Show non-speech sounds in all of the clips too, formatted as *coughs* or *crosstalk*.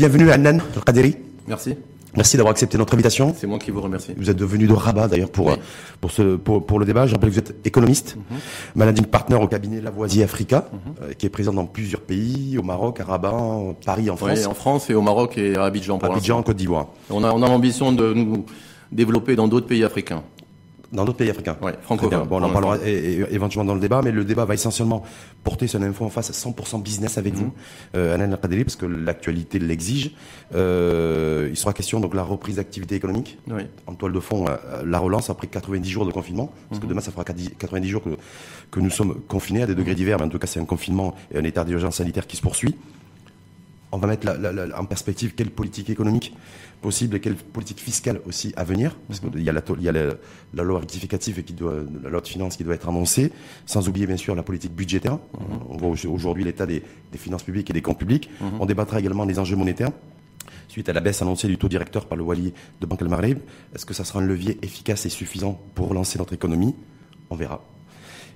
Bienvenue Annan Al-Qadiri. Merci. Merci d'avoir accepté notre invitation. C'est moi qui vous remercie. Vous êtes devenu de Rabat d'ailleurs pour, Oui. pour, ce, pour, pour le débat. Je rappelle que vous êtes économiste, Mhm. managing partner au cabinet Lavoisier Africa, euh, qui est présent dans plusieurs pays, au Maroc, à Rabat, en Paris, en France, Oui, en France et au Maroc et à Abidjan pour Abidjan, en. Côte d'Ivoire, On a, on a l'ambition de nous développer dans d'autres pays africains. Dans d'autres pays africains. Ouais, Très francophones. Bon, on en parlera éventuellement dans le débat, mais le débat va essentiellement porter sur une info en face 100% business avec Mhm. vous, euh, Annan Al-Qadiri, parce que l'actualité l'exige. Euh, il sera question donc de la reprise d'activité économique. Oui. en toile de fond euh, la relance après 90 jours de confinement, parce que demain ça fera 90 jours que, que nous sommes confinés à des degrés divers, mais en tout cas c'est un confinement et un état d'urgence sanitaire qui se poursuit. On va mettre la- la- la- en perspective quelle politique économique possible et quelle politique fiscale aussi à venir, parce qu'il y a, la, il y a la, la loi rectificative et qui doit, la loi de finances qui doit être annoncée, sans oublier bien sûr la politique budgétaire. On voit au- aujourd'hui l'état des, des finances publiques et des comptes publics. On débattra également des enjeux monétaires. Suite à la baisse annoncée du taux directeur par le Wali de Banque Al Maghreb, est-ce que ça sera un levier efficace et suffisant pour relancer notre économie? On verra.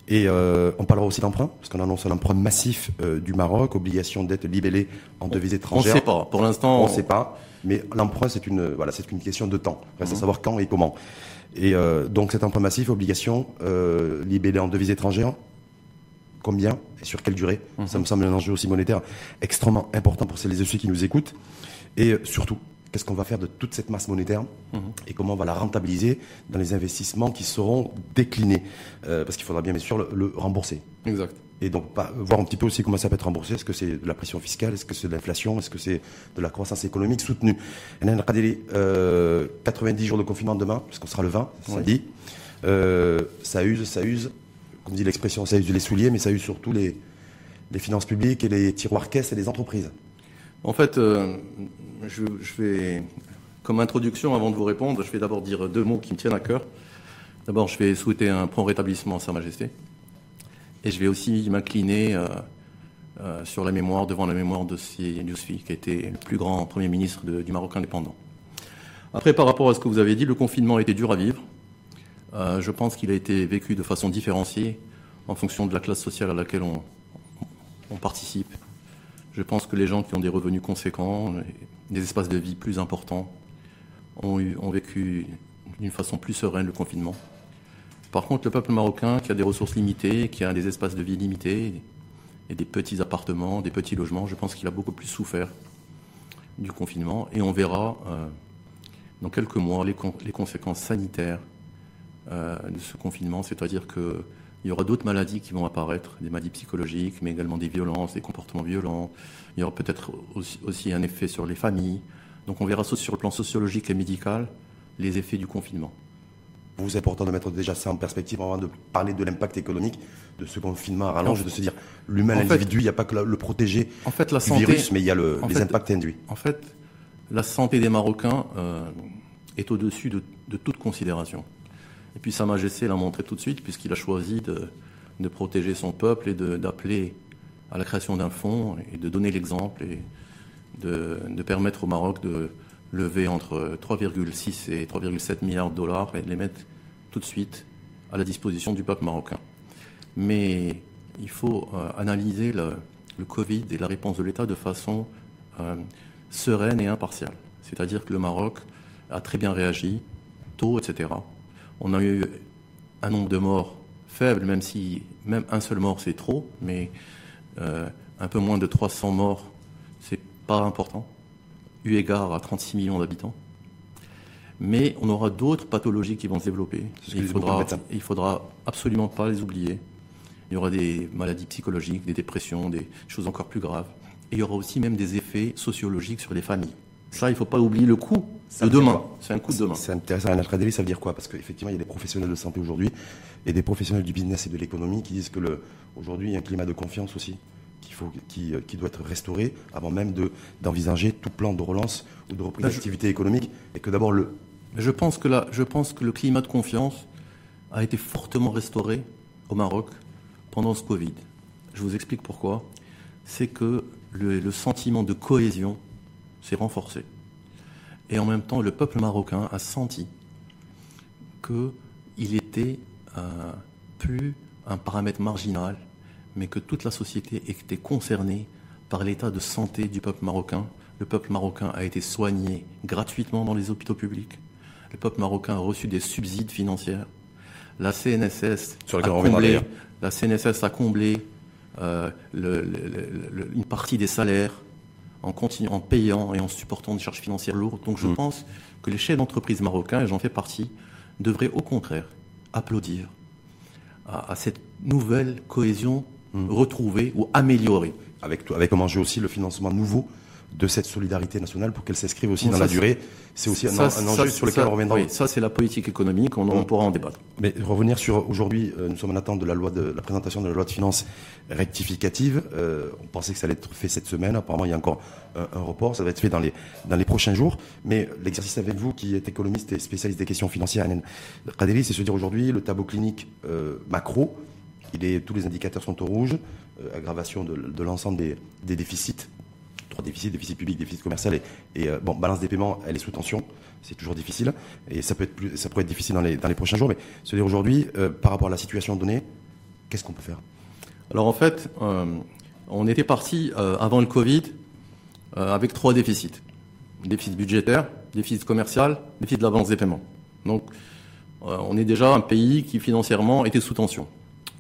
Et euh, on parlera aussi d'emprunt, parce qu'on annonce un emprunt massif euh, du Maroc, obligation d'être libellée en devises On ne étrangères. sait pas. Pour l'instant, On ne sait pas, mais l'emprunt c'est une voilà c'est une question de temps. Reste à savoir quand et comment. Et euh, donc cet emprunt massif, obligation euh, libellée en devises étrangères, combien et sur quelle durée? Ça me semble un enjeu aussi monétaire extrêmement important pour celles et ceux qui nous écoutent. Et euh, surtout, qu'est-ce qu'on va faire de toute cette masse monétaire et comment on va la rentabiliser dans les investissements qui seront déclinés Euh, Parce qu'il faudra bien bien sûr le, le rembourser. Exact. Et donc, pas- voir un petit peu aussi comment ça peut être remboursé. Est-ce que c'est de la pression fiscale? Est-ce que c'est de l'inflation? Est-ce que c'est de la croissance économique soutenue? Euh, 90 jours de confinement demain, puisqu'on sera le 20, samedi. Euh, ça use, ça use. Comme dit l'expression, ça use les souliers, mais ça use surtout les, les finances publiques et les tiroirs caisses et les entreprises. En fait, euh, je, vais, comme introduction, avant de vous répondre, je vais d'abord dire deux mots qui me tiennent à cœur. D'abord, je vais souhaiter un prompt rétablissement à Sa Majesté. Et je vais aussi m'incliner euh, euh, sur la mémoire, devant la mémoire de Yousfi, qui a été le plus grand Premier ministre du Maroc indépendant. Après, par rapport à ce que vous avez dit, le confinement a été dur à vivre. Euh, je pense qu'il a été vécu de façon différenciée en fonction de la classe sociale à laquelle on participe. Je pense que les gens qui ont des revenus conséquents, des espaces de vie plus importants, ont, vécu d'une façon plus sereine le confinement. Par contre, le peuple marocain qui a des ressources limitées, qui a des espaces de vie limités et des petits appartements, des petits logements, je pense qu'il a beaucoup plus souffert du confinement. Et on verra euh, dans quelques mois les conséquences sanitaires euh, de ce confinement, c'est-à-dire que il y aura d'autres maladies qui vont apparaître, des maladies psychologiques, mais également des violences, des comportements violents. Il y aura peut-être aussi, aussi un effet sur les familles. Donc on verra sur le plan sociologique et médical les effets du confinement. Pour vous, c'est important de mettre déjà ça en perspective avant de parler de l'impact économique de ce confinement à rallonge de se dire l'humain, l'individu, il n'y a pas que le, protéger En fait, la du santé, virus, mais il y a le- les fait- impacts induits. En fait, la santé des Marocains euh, est au-dessus de, de toute considération. Et puis Sa Majesté l'a montré tout de suite, puisqu'il a choisi de, protéger son peuple et d'appeler à la création d'un fonds et de donner l'exemple et de, permettre au Maroc de lever entre 3,6 et 3,7 milliards de dollars et de les mettre tout de suite à la disposition du peuple marocain. Mais il faut euh, analyser le, le Covid et la réponse de l'État de façon euh, sereine et impartiale. C'est-à-dire que le Maroc a très bien réagi, tôt, etc. On a eu un nombre de morts faible, même si même un seul mort c'est trop, mais euh, un peu moins de 300 morts, c'est pas important, eu égard à 36 millions d'habitants. Mais on aura d'autres pathologies qui vont se développer. Il faudra, il faudra absolument pas les oublier. Il y aura des maladies psychologiques, des dépressions, des choses encore plus graves. Et il y aura aussi même des effets sociologiques sur les familles. Ça, il ne faut pas oublier le Ça de demain. C'est un coup de demain. C'est intéressant, Anna Khadeli, ça veut dire quoi Parce qu'effectivement, il y a des professionnels de santé aujourd'hui et des professionnels du business et de l'économie qui disent que le, aujourd'hui, il y a un climat de confiance aussi qu'il faut, qui, euh, qui doit être restauré avant même de, d'envisager tout plan de relance ou de reprise Là, je- d'activité économique et que d'abord le, Je pense, que la- je pense que le climat de confiance a été fortement restauré au Maroc pendant ce Covid. Je vous explique pourquoi. C'est que le, le sentiment de cohésion s'est renforcé. Et en même temps, le peuple marocain a senti qu'il était euh, plus un paramètre marginal, mais que toute la société était concernée par l'état de santé du peuple marocain Le peuple marocain a été soigné gratuitement dans les hôpitaux publics. Le peuple marocain a reçu des subsides financiers. La CNSS, Sur a, comblé, la CNSS a comblé euh, le- le- le- le- une partie des salaires en, continu- en payant et en supportant des charges financières lourdes. Donc je Mm. pense que les chefs d'entreprise marocains, et j'en fais partie, devraient au contraire applaudir à, à cette nouvelle cohésion Mm. retrouvée ou améliorée. Avec, avec comme enjeu aussi le financement nouveau de cette solidarité nationale pour qu'elle s'inscrive aussi Bon, dans ça, la durée. C'est aussi un, Ça, un ça, enjeu sur lequel on reviendra. oui, ça, c'est la politique économique, on, on pourra en débattre. Mais revenir sur aujourd'hui, euh, nous sommes en attente de la loi de la présentation de la loi de finances rectificative. Euh, on pensait que ça allait être fait cette semaine. Apparemment, il y a encore un, un report. Ça va être fait dans les dans les prochains jours. Mais l'exercice avec vous, qui est économiste et spécialiste des questions financières, Anen Kadeli, c'est se dire aujourd'hui le tableau clinique euh, macro. Il est, tous les indicateurs sont au rouge. Aggravation de, de l'ensemble des, des déficits. Trois déficits, déficit public, déficit commercial et, euh, bon, balance des paiements, elle est sous tension. C'est toujours difficile et ça peut être plus, ça pourrait être difficile dans les, dans les prochains jours. Mais se dire aujourd'hui, euh, par rapport à la situation donnée, qu'est-ce qu'on peut faire? Alors en fait, euh, on était parti avant le Covid avec trois déficits. Déficit budgétaire, déficit commercial, déficit de la balance des paiements. Donc on est déjà un pays qui financièrement était sous tension.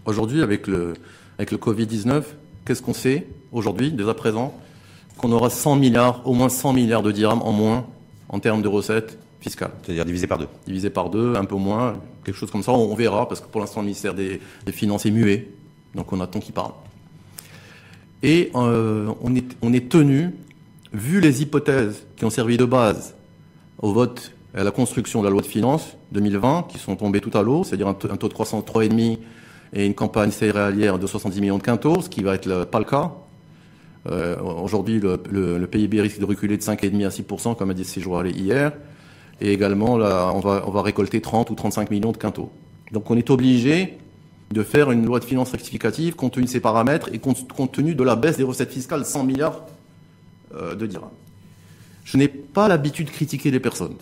Aujourd'hui, avec le, avec le Covid-19, qu'est-ce qu'on sait aujourd'hui, dès à présent? Qu'on aura 100 milliards, au moins 100 milliards de dirhams en moins en termes de recettes fiscales. C'est-à-dire divisé par deux. divisé par deux, un peu moins, quelque chose comme ça. On verra, parce que pour l'instant, le ministère des, des Finances est muet, donc on attend qu'il parle. Et euh, on, est, on est tenu, vu les hypothèses qui ont servi de base au vote et à la construction de la loi de finances 2020, qui sont tombées tout à l'eau, c'est-à-dire un, taux- un taux de croissance 3,5 et une campagne céréalière de 70 millions de quintaux, ce qui va être le- pas le cas. Euh, Aujourd'hui, le, le- le PIB risque de reculer de 5,5 à 6 comme a dit Séjouralé hier. Et également, là, on, va, on va récolter 30 ou 35 millions de quintaux. Donc on est obligé de faire une loi de finances rectificative compte tenu de ces paramètres et compte, compte tenu de la baisse des recettes fiscales de 100 milliards euh, de dirhams. Je n'ai pas l'habitude de critiquer les personnes.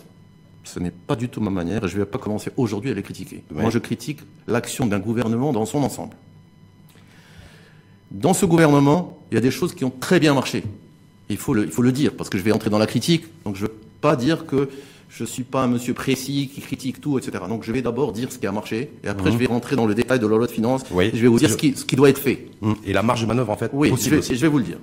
Ce n'est pas du tout ma manière et je ne vais pas commencer aujourd'hui à les critiquer. Ouais. Moi, je critique l'action d'un gouvernement dans son ensemble. Dans ce gouvernement, il y a des choses qui ont très bien marché. Il faut le, il faut le dire, parce que je vais entrer dans la critique. Donc je ne veux pas dire que je ne suis pas un monsieur précis qui critique tout, etc. Donc je vais d'abord dire ce qui a marché, et après je vais rentrer dans le détail de la loi de finances. Oui. et je vais vous dire Je- ce qui, ce qui doit être fait. Hum, Et la marge de manœuvre, en fait, Oui, je vais, je vais vous le dire.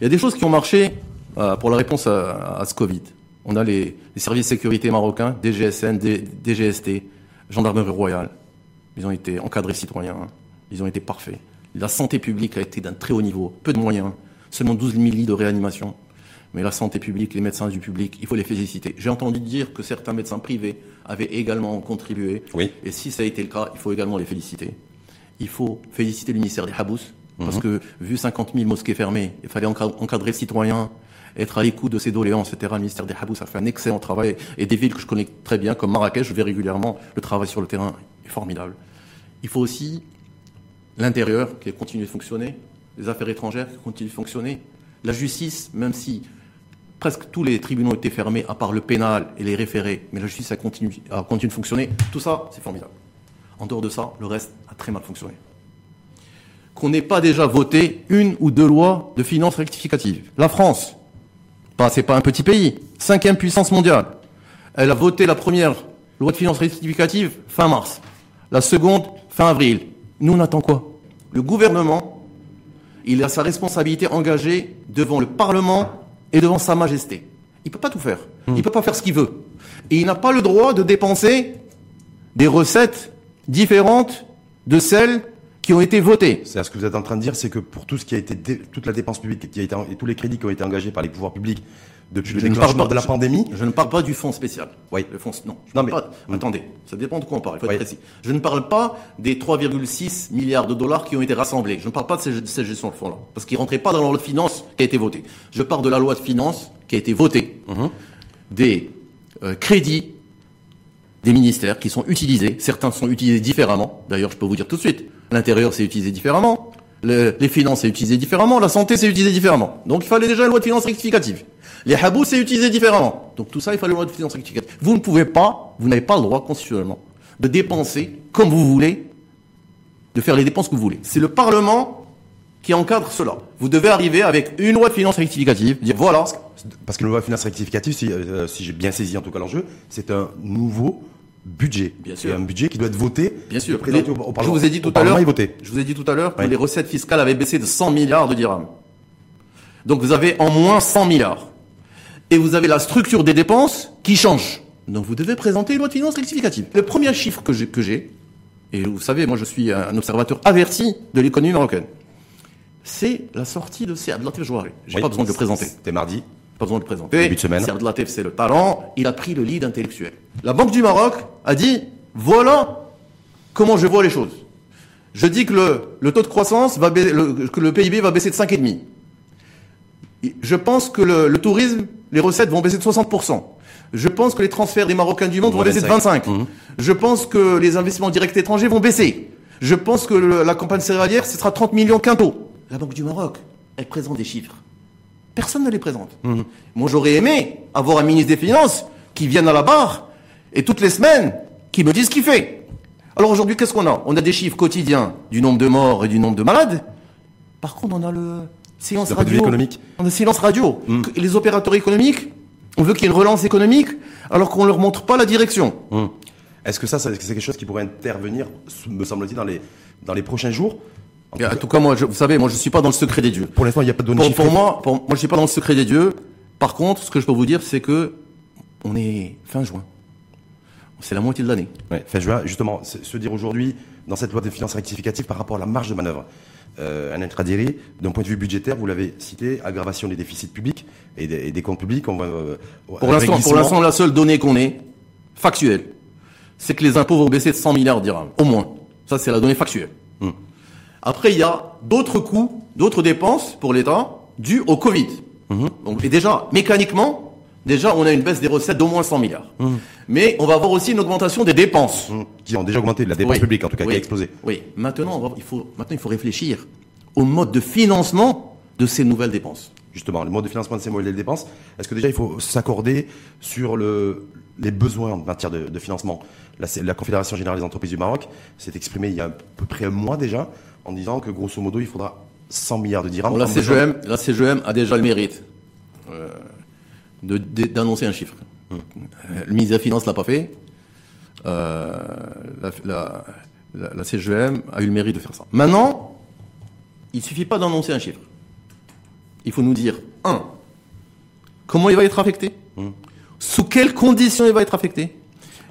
Il y a des choses qui ont marché euh, pour la réponse à, à ce Covid. On a les, les services de sécurité marocains, DGSN, D- DGST, Gendarmerie royale. Ils ont été encadrés citoyens. hein. Ils ont été parfaits. La santé publique a été d'un très haut niveau. Peu de moyens. Seulement 12 000 lits de réanimation. Mais la santé publique, les médecins du public, il faut les féliciter. J'ai entendu dire que certains médecins privés avaient également contribué. Oui. Et si ça a été le cas, il faut également les féliciter. Il faut féliciter le ministère des Habous, parce que vu 50 000 mosquées fermées, il fallait encad- encadrer le citoyen, être à l'écoute de ses doléances, etc. Le ministère des Habous a fait un excellent travail. Et des villes que je connais très bien, comme Marrakech, je vais régulièrement, le travail sur le terrain est formidable. Il faut aussi l'intérieur qui continue de fonctionner, les affaires étrangères qui continuent de fonctionner, la justice, même si presque tous les tribunaux étaient fermés, à part le pénal et les référés, mais la justice a continué, de fonctionner. Tout ça, c'est formidable. En dehors de ça, le reste a très mal fonctionné. Qu'on n'ait pas déjà voté une ou deux lois de finances rectificatives. La France, pas, c'est pas un petit pays, cinquième puissance mondiale. Elle a voté la première loi de finances rectificative fin mars. La seconde, fin avril. Nous, on attend quoi Le gouvernement, il a sa responsabilité engagée devant le Parlement et devant Sa Majesté. Il peut pas tout faire. Il peut pas faire ce qu'il veut. Et il n'a pas le droit de dépenser des recettes différentes de celles qui ont été votées. C'est ce que vous êtes en train de dire, c'est que pour tout ce qui a été, dé- toute la dépense publique qui a été, et tous les crédits qui ont été engagés par les pouvoirs publics depuis le déclenchement pas- de la pandémie, Je ne parle pas du fonds spécial. Oui. Le fonds, non. je Non, parle mais- pas- Mm. Attendez, ça dépend de quoi on parle. Il faut être précis. Je ne parle pas des 3,6 milliards de dollars qui ont été rassemblés. Je ne parle pas de ces- de cette gestion de fonds-là. Parce qu'ils ne rentraient pas dans la loi de finances qui a été votée. Je parle de la loi de finances qui a été votée. Mhm. Des euh, crédits des ministères qui sont utilisés. Certains sont utilisés différemment. D'ailleurs, je peux vous dire tout de suite. L'intérieur, c'est utilisé différemment. Le- les finances, c'est utilisé différemment. La santé, c'est utilisé différemment. Donc, il fallait déjà une loi de finances rectificative. Les habous, c'est utilisé différemment. Donc, tout ça, il fallait une loi de finances rectificative. Vous ne pouvez pas, vous n'avez pas le droit constitutionnellement de dépenser comme vous voulez, de faire les dépenses que vous voulez. C'est le Parlement qui encadre cela. Vous devez arriver avec une loi de finances rectificative, dire voilà. Parce que le loi de finances rectificative, euh, si j'ai bien saisi en tout cas l'enjeu, c'est un nouveau budget. Bien sûr. Et un budget qui doit être voté. Bien sûr. Les- au- au je vous ai dit tout à l'heure. Je vous ai dit tout à l'heure que Oui. les recettes fiscales avaient baissé de 100 milliards de dirhams. Donc vous avez en moins 100 milliards. Et vous avez la structure des dépenses qui change. Donc vous devez présenter une loi de finances rectificative. Le premier chiffre que j'ai, et vous savez, moi je suis un observateur averti de l'économie marocaine, c'est la sortie de Latif Jouari. J'ai Oui. pas besoin de le présenter. C'était mardi. Pas besoin de le présenter. Début de semaine. Sead Latif, c'est le talent. Il a pris le lead intellectuel. La Banque du Maroc a dit, voilà comment je vois les choses. Je dis que le, le taux de croissance va baisser, le- que le PIB va baisser de 5,5. Je pense que le, le tourisme, les recettes vont baisser de 60%. Je pense que les transferts des Marocains du monde vont baisser de 25. 25. Je pense que les investissements directs étrangers vont baisser. Je pense que le- la campagne céréalière, ce sera 30 millions quintaux. La Banque du Maroc, elle présente des chiffres. Personne ne les présente. Moi, j'aurais aimé avoir un ministre des Finances qui vienne à la barre et toutes les semaines, qui me dise ce qu'il fait. Alors aujourd'hui, qu'est-ce qu'on a? On a des chiffres quotidiens du nombre de morts et du nombre de malades. Par contre, on a le silence radio. économique. On a le silence radio. Que- Les opérateurs économiques, on veut qu'il y ait une relance économique, alors qu'on leur montre pas la direction. Hum. Est-ce que ça, c'est c'est quelque chose qui pourrait intervenir, me semble-t-il, dans les, dans les prochains jours? En tout cas, moi, je- vous savez, moi, je suis pas dans le secret des dieux. Pour l'instant, il n'y a pas de données Pour, pour moi, pour, moi, je suis pas dans le secret des dieux. Par contre, ce que je peux vous dire, c'est que on est fin juin. C'est la moitié de l'année. Ouais, fin juin, justement, se dire aujourd'hui, dans cette loi de finances rectificative, par rapport à la marge de manœuvre, euh, un intradiri, d'un point de vue budgétaire, vous l'avez cité, aggravation des déficits publics et des, et des comptes publics. On va, euh, Pour l'instant, la seule donnée qu'on ait, factuelle, c'est que les impôts vont baisser de 100 milliards au moins. Ça, c'est la donnée factuelle. Hum. Après, il y a d'autres coûts, d'autres dépenses pour l'État dues au Covid. Donc, et déjà, mécaniquement, déjà, on a une baisse des recettes d'au moins 100 milliards. Mais on va avoir aussi une augmentation des dépenses. Hum, qui ont déjà augmenté, la dépense Oui. publique en tout cas, Oui. qui a explosé. Oui. Maintenant, on va- il faut, maintenant, il faut réfléchir au mode de financement de ces nouvelles dépenses. Justement, le mode de financement de ces de dépenses, est-ce que déjà il faut s'accorder sur le, les besoins en matière de, de financement la, la Confédération Générale des Entreprises du Maroc s'est exprimée il y a à peu près un mois déjà en disant que grosso modo il faudra 100 milliards de dirhams. Bon, la. CGM, la CGM a déjà le mérite euh, de- de- d'annoncer un chiffre. Euh, Le ministre des Finances l'a pas fait. Euh, la, la- la- la CGM a eu le mérite de faire ça. Maintenant, il suffit pas d'annoncer un chiffre. Il faut nous dire, un, comment il va être affecté? Sous quelles conditions il va être affecté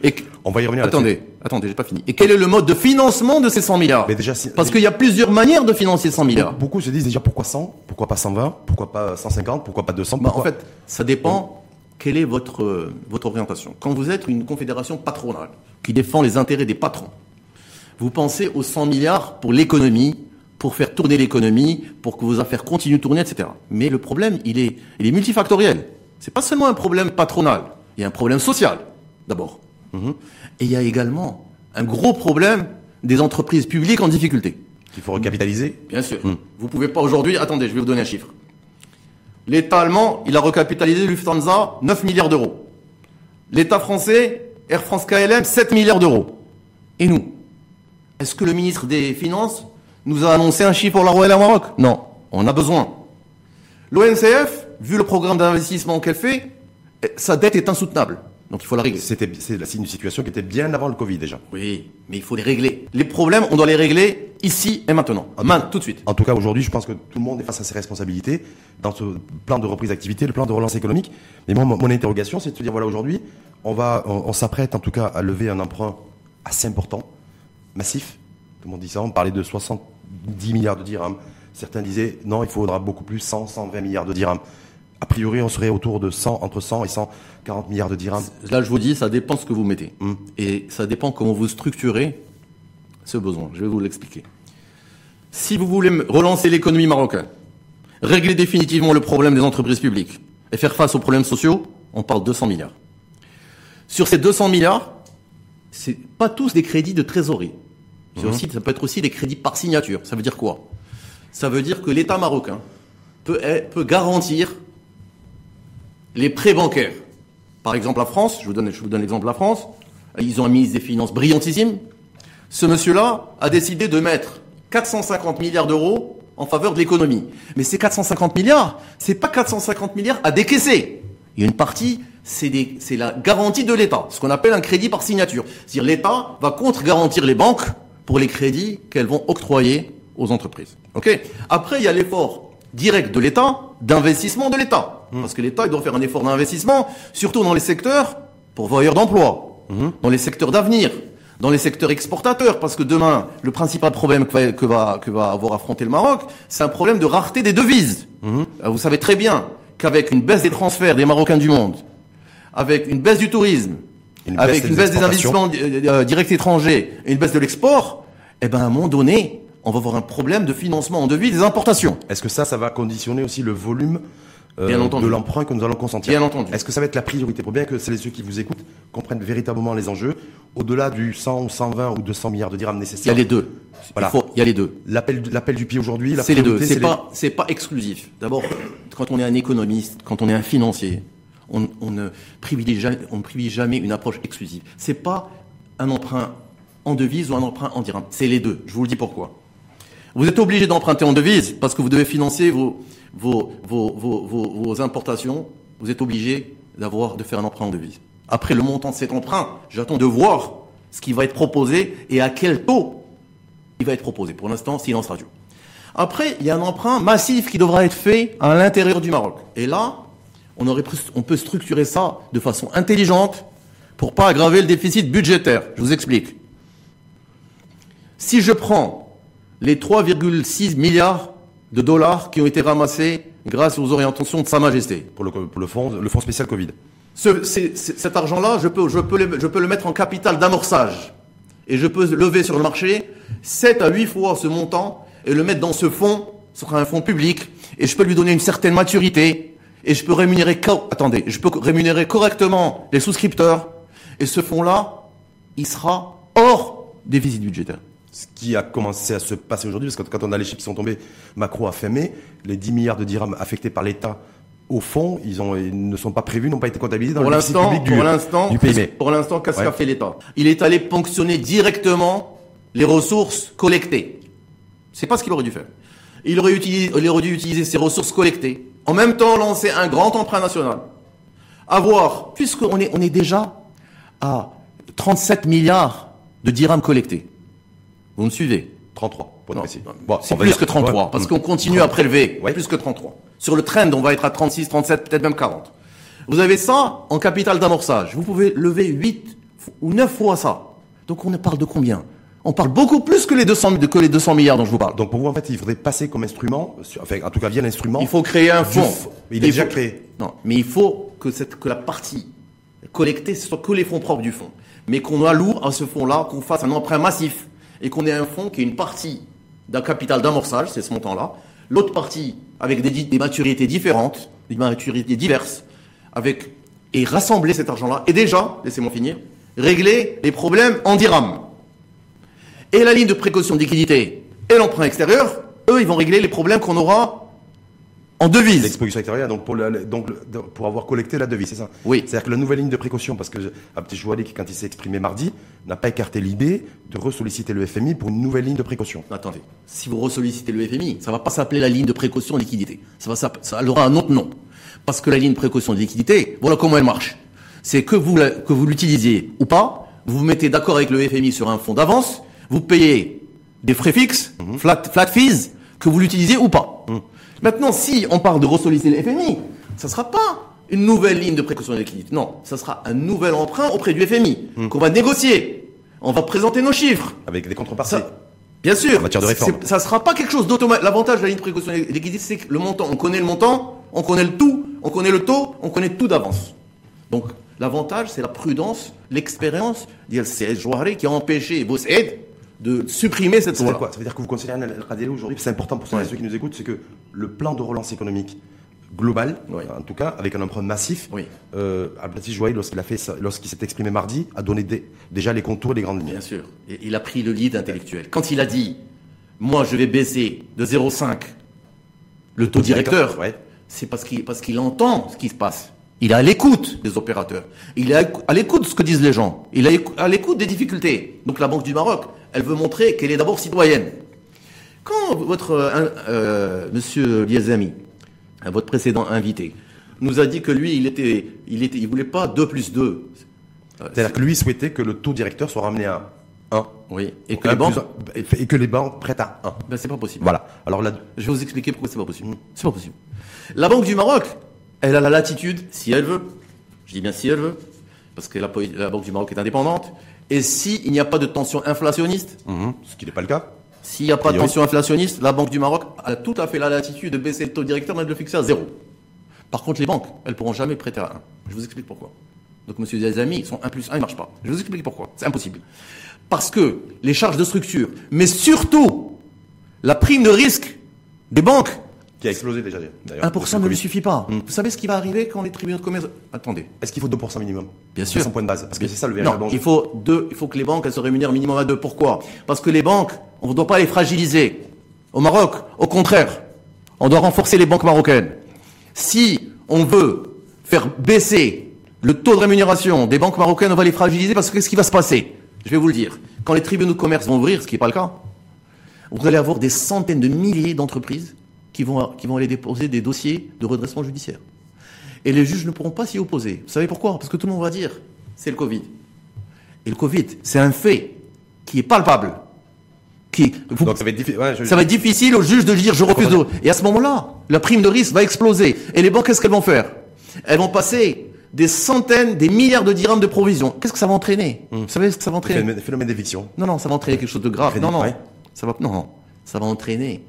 et On va y revenir. Attendez, attendez, j'ai pas fini. Et quel est le mode de financement de ces 100 milliards Mais déjà, si- Parce qu'il y a plusieurs manières de financer 100 milliards. Beaucoup se disent déjà pourquoi 100 Pourquoi pas 120 Pourquoi pas 150 Pourquoi pas 200 Bah, en pourquoi- fait, ça dépend quelle est votre, euh, votre orientation. Quand vous êtes une confédération patronale qui défend les intérêts des patrons, vous pensez aux 100 milliards pour l'économie, pour faire tourner l'économie, pour que vos affaires continuent de tourner, etc. Mais le problème, il est, il est multifactoriel. C'est pas seulement un problème patronal, il y a un problème social, d'abord. Et il y a également un gros problème des entreprises publiques en difficulté. Il faut recapitaliser. Bien sûr. Vous pouvez pas aujourd'hui. Attendez, je vais vous donner un chiffre. L'État allemand, il a recapitalisé Lufthansa 9 milliards d'euros. L'État français, Air France KLM, 7 milliards d'euros. Et nous Est-ce que le ministre des Finances nous a annoncé un chiffre pour la Royal Air Maroc? Non. On a besoin. L'ONCF, vu le programme d'investissement qu'elle fait, eh, sa dette est insoutenable. Donc il faut la régler. C'était c'est la- c'est une situation qui était bien avant le Covid déjà. Oui, mais il faut les régler. Les problèmes, on doit les régler ici et maintenant. Maintenant, tout de suite. En tout cas, aujourd'hui, je pense que tout le monde est face à ses responsabilités dans ce plan de reprise d'activité, le plan de relance économique. Mais moi, mon, mon interrogation, c'est de se dire, voilà, aujourd'hui, on va, on, on s'apprête en tout cas à lever un emprunt assez important, massif. Tout le monde dit ça, on parlait de 70 milliards de dirhams. Certains disaient, non, il faudra beaucoup plus, 100, 120 milliards de dirhams. A priori, on serait autour de 100, entre 100 et 140 milliards de dirhams. Là, je vous dis, ça dépend ce que vous mettez. Hmm. Et ça dépend comment vous structurez ce besoin. Je vais vous l'expliquer. Si vous voulez relancer l'économie marocaine, régler définitivement le problème des entreprises publiques et faire face aux problèmes sociaux, on parle de 200 milliards. Sur ces 200 milliards, c'est pas tous des crédits de trésorerie. C'est aussi, ça peut être aussi des crédits par signature. Ça veut dire quoi? Ça veut dire que l'État marocain peut, peut garantir les prêts bancaires. Par exemple, la France, je vous donne, l'exemple de la France, ils ont un ministre des Finances brillantissime. Ce monsieur-là a décidé de mettre 450 milliards d'euros en faveur de l'économie. Mais ces 450 milliards, c'est pas 450 milliards à décaisser. Il y a une partie, c'est la garantie de l'État, ce qu'on appelle un crédit par signature. C'est-à-dire l'État va contre-garantir les banques pour les crédits qu'elles vont octroyer aux entreprises. Après, il y a l'effort direct de l'État, d'investissement de l'État. Mmh. Parce que l'État, il doit faire un effort d'investissement, surtout dans les secteurs pourvoyeurs d'emploi, mmh. dans les secteurs d'avenir, dans les secteurs exportateurs, parce que demain, le principal problème que va, que va, avoir affronté le Maroc, c'est un problème de rareté des devises. Mmh. Euh, vous savez très bien qu'avec une baisse des transferts des Marocains du monde, avec une baisse du tourisme, avec une baisse des investissements euh, euh, directs étrangers et une baisse de l'export, eh ben à un moment donné, on va avoir un problème de financement en devis des importations. Est-ce que ça, ça va conditionner aussi le volume de l'emprunt que nous allons consentir Bien entendu. Est-ce que ça va être la priorité pour bien que celles et ceux qui vous écoutent comprennent véritablement les enjeux au-delà du 100 ou 120 ou 200 milliards de dirhams nécessaires? Il y a les deux. Voilà. Il, y a les deux. L'appel, l'appel du pied aujourd'hui, c'est les deux. C'est pas, c'est pas exclusif. D'abord, quand on est un économiste, quand on est un financier, on, ne privilégie jamais, on ne privilégie jamais une approche exclusive. C'est pas un emprunt en devise ou un emprunt en dirham. C'est les deux. Je vous le dis pourquoi. Vous êtes obligé d'emprunter en devise parce que vous devez financer vos, vos, vos, vos, vos importations. Vous êtes obligé d'avoir, de faire un emprunt en devise. Après le montant de cet emprunt, j'attends de voir ce qui va être proposé et à quel taux il va être proposé. Pour l'instant, silence radio. Après, il y a un emprunt massif qui devra être fait à l'intérieur du Maroc. Et là, on, aurait, on peut structurer ça de façon intelligente pour pas aggraver le déficit budgétaire. Je vous explique. Si je prends les 3,6 milliards de dollars qui ont été ramassés grâce aux orientations de Sa Majesté. Pour le, pour le, fonds, le fonds spécial Covid. Ce, cet argent-là, je peux, je, peux le, je peux le mettre en capital d'amorçage. Et je peux lever sur le marché 7 à 8 fois ce montant et le mettre dans ce fonds. Ce sera un fonds public. Et je peux lui donner une certaine maturité. Et je peux rémunérer, attendez, je peux rémunérer correctement les souscripteurs. Et ce fonds-là, il sera hors des visites budgétaires ce qui a commencé à se passer aujourd'hui, parce que quand on a les chiffres qui sont tombés, Macron a fermé, les 10 milliards de dirhams affectés par l'État au fond, ils, ont, ils, ne sont pas prévus, n'ont pas été comptabilisés dans pour le public du, pour l'instant, du PIB. Pour l'instant, qu'est-ce qu'a fait l'État? Il est allé ponctionner directement les ressources collectées. C'est pas ce qu'il aurait dû faire. Il aurait, utilisé, il aurait dû utiliser ces ressources collectées. En même temps, lancer un grand emprunt national. Avoir, puisqu'on est, on est déjà à 37 milliards de dirhams collectés. Vous me suivez? 33, pour bon, c'est plus que 33, parce qu'on continue à prélever. Ouais. Plus que 33. Sur le trend, on va être à 36, 37, peut-être même 40. Vous avez ça en capital d'amorçage. Vous pouvez lever 8 ou 9 fois ça. Donc on parle de combien? On parle beaucoup plus que les 200 que les 200 milliards dont je vous parle. Donc pour vous en fait, il faudrait passer comme instrument, enfin en tout cas via l'instrument. Il faut créer un fonds. il est déjà créé. Non, mais il faut que cette que la partie collectée ce soit que les fonds propres du fonds, mais qu'on alloue à ce fonds-là, qu'on fasse un emprunt massif et qu'on ait un fonds qui est une partie d'un capital d'amorçage, c'est ce montant-là, l'autre partie avec des, maturités différentes, des maturités diverses, avec et rassembler cet argent-là, et déjà, laissez-moi finir, régler les problèmes en dirham. Et la ligne de précaution de liquidité et l'emprunt extérieur, eux, ils vont régler les problèmes qu'on aura en devise. L'exposition extérieure, donc pour, donc pour avoir collecté la devise, c'est ça? Oui. C'est-à-dire que la nouvelle ligne de précaution, parce que Abdel qui, quand il s'est exprimé mardi, n'a pas écarté l'idée de ressolliciter le FMI pour une nouvelle ligne de précaution. Attendez, si vous ressollicitez le FMI, ça va pas s'appeler la ligne de précaution de liquidité. Ça va ça aura un autre nom. Parce que la ligne de précaution de liquidité, voilà comment elle marche. C'est que vous, que vous l'utilisiez ou pas, vous vous mettez d'accord avec le FMI sur un fonds d'avance, vous payez des frais fixes, mhm. flat, flat fees, que vous l'utilisiez ou pas. Mhm. Maintenant, si on parle de ressolliciter le FMI, ça ne sera pas une nouvelle ligne de précaution de liquidité. Non, ça sera un nouvel emprunt auprès du FMI hmm. qu'on va négocier. On va présenter nos chiffres. Avec des contreparties. bien sûr. En matière de réforme. Ça ne sera pas quelque chose d'automatique. L'avantage de la ligne de précaution de liquidité, c'est que le montant, on connaît le montant, on connaît le tout, on connaît le taux, on connaît tout d'avance. Donc, l'avantage, c'est la prudence, l'expérience d'Yel Jouaré qui a empêché Boussaid de supprimer cette loi. Ça veut dire que vous considérez El aujourd'hui, c'est important pour ceux qui nous écoutent, c'est que le plan de relance économique global, en tout cas, avec un emprunt massif, oui. euh, Joailly, lorsqu'il a fait lorsqu'il s'est exprimé mardi, a donné déjà les contours des grandes lignes. Bien sûr. Et il a pris le lead intellectuel. Quand il a dit, moi, je vais baisser de 0,5 le taux directeur, c'est parce qu'il parce qu'il entend ce qui se passe. Il est à l'écoute des opérateurs. Il est à l'écoute de ce que disent les gens. Il est à l'écoute des difficultés. Donc la Banque du Maroc, elle veut montrer qu'elle est d'abord citoyenne. Quand votre euh, euh, monsieur Liazami, votre précédent invité, nous a dit que lui, il était, il était, il voulait pas 2 plus 2. C'est-à-dire que lui souhaitait que le taux directeur soit ramené à 1. Oui. Et que, les banques, et que les banques prêtent à 1. Ben, c'est pas possible. Voilà. Alors là, je vais vous expliquer pourquoi c'est pas possible. C'est pas possible. La Banque du Maroc, elle a la latitude, si elle veut. Je dis bien si elle veut, parce que la, la Banque du Maroc est indépendante. Et s'il n'y a pas de tension inflationniste, mhm. ce qui n'est pas le cas, s'il n'y a pas de tension inflationniste, la Banque du Maroc a tout à fait la latitude de baisser le taux directeur, mais de le fixer à zéro. Par contre, les banques, elles pourront jamais prêter à 1. Je vous explique pourquoi. Donc, monsieur des amis, sont 1 plus 1, ils ne marchent pas. Je vous explique pourquoi. C'est impossible. Parce que les charges de structure, mais surtout la prime de risque des banques, qui a explosé déjà. 1% ne lui suffit pas. Hmm. Vous savez ce qui va arriver quand les tribunaux de commerce. Attendez. Est-ce qu'il faut 2% minimum Bien sûr. C'est son point de base. Parce que c'est ça le véritable Non, il faut, deux, il faut que les banques elles se rémunèrent minimum à 2. Pourquoi? Parce que les banques, on ne doit pas les fragiliser. Au Maroc, au contraire, on doit renforcer les banques marocaines. Si on veut faire baisser le taux de rémunération des banques marocaines, on va les fragiliser parce que qu'est-ce qui va se passer Je vais vous le dire. Quand les tribunaux de commerce vont ouvrir, ce qui n'est pas le cas, vous allez avoir des centaines de milliers d'entreprises qui vont, qui vont aller déposer des dossiers de redressement judiciaire. Et les juges ne pourront pas s'y opposer. Vous savez pourquoi? Parce que tout le monde va dire, c'est le Covid. Et le Covid, c'est un fait qui est palpable. Qui, Donc ça va, être ouais, ça va être difficile au juge de dire je refuse. De... Et à ce moment-là, la prime de risque va exploser. Et les banques, qu'est-ce qu'elles vont faire? Elles vont passer des centaines, des milliards de dirhams de provisions. Qu'est-ce que ça va entraîner? Hmm. Vous savez ce que ça va entraîner? Le phénomène d'éviction. Non, non, ça va entraîner quelque chose de grave. non, non, ça va, non, non, ça va entraîner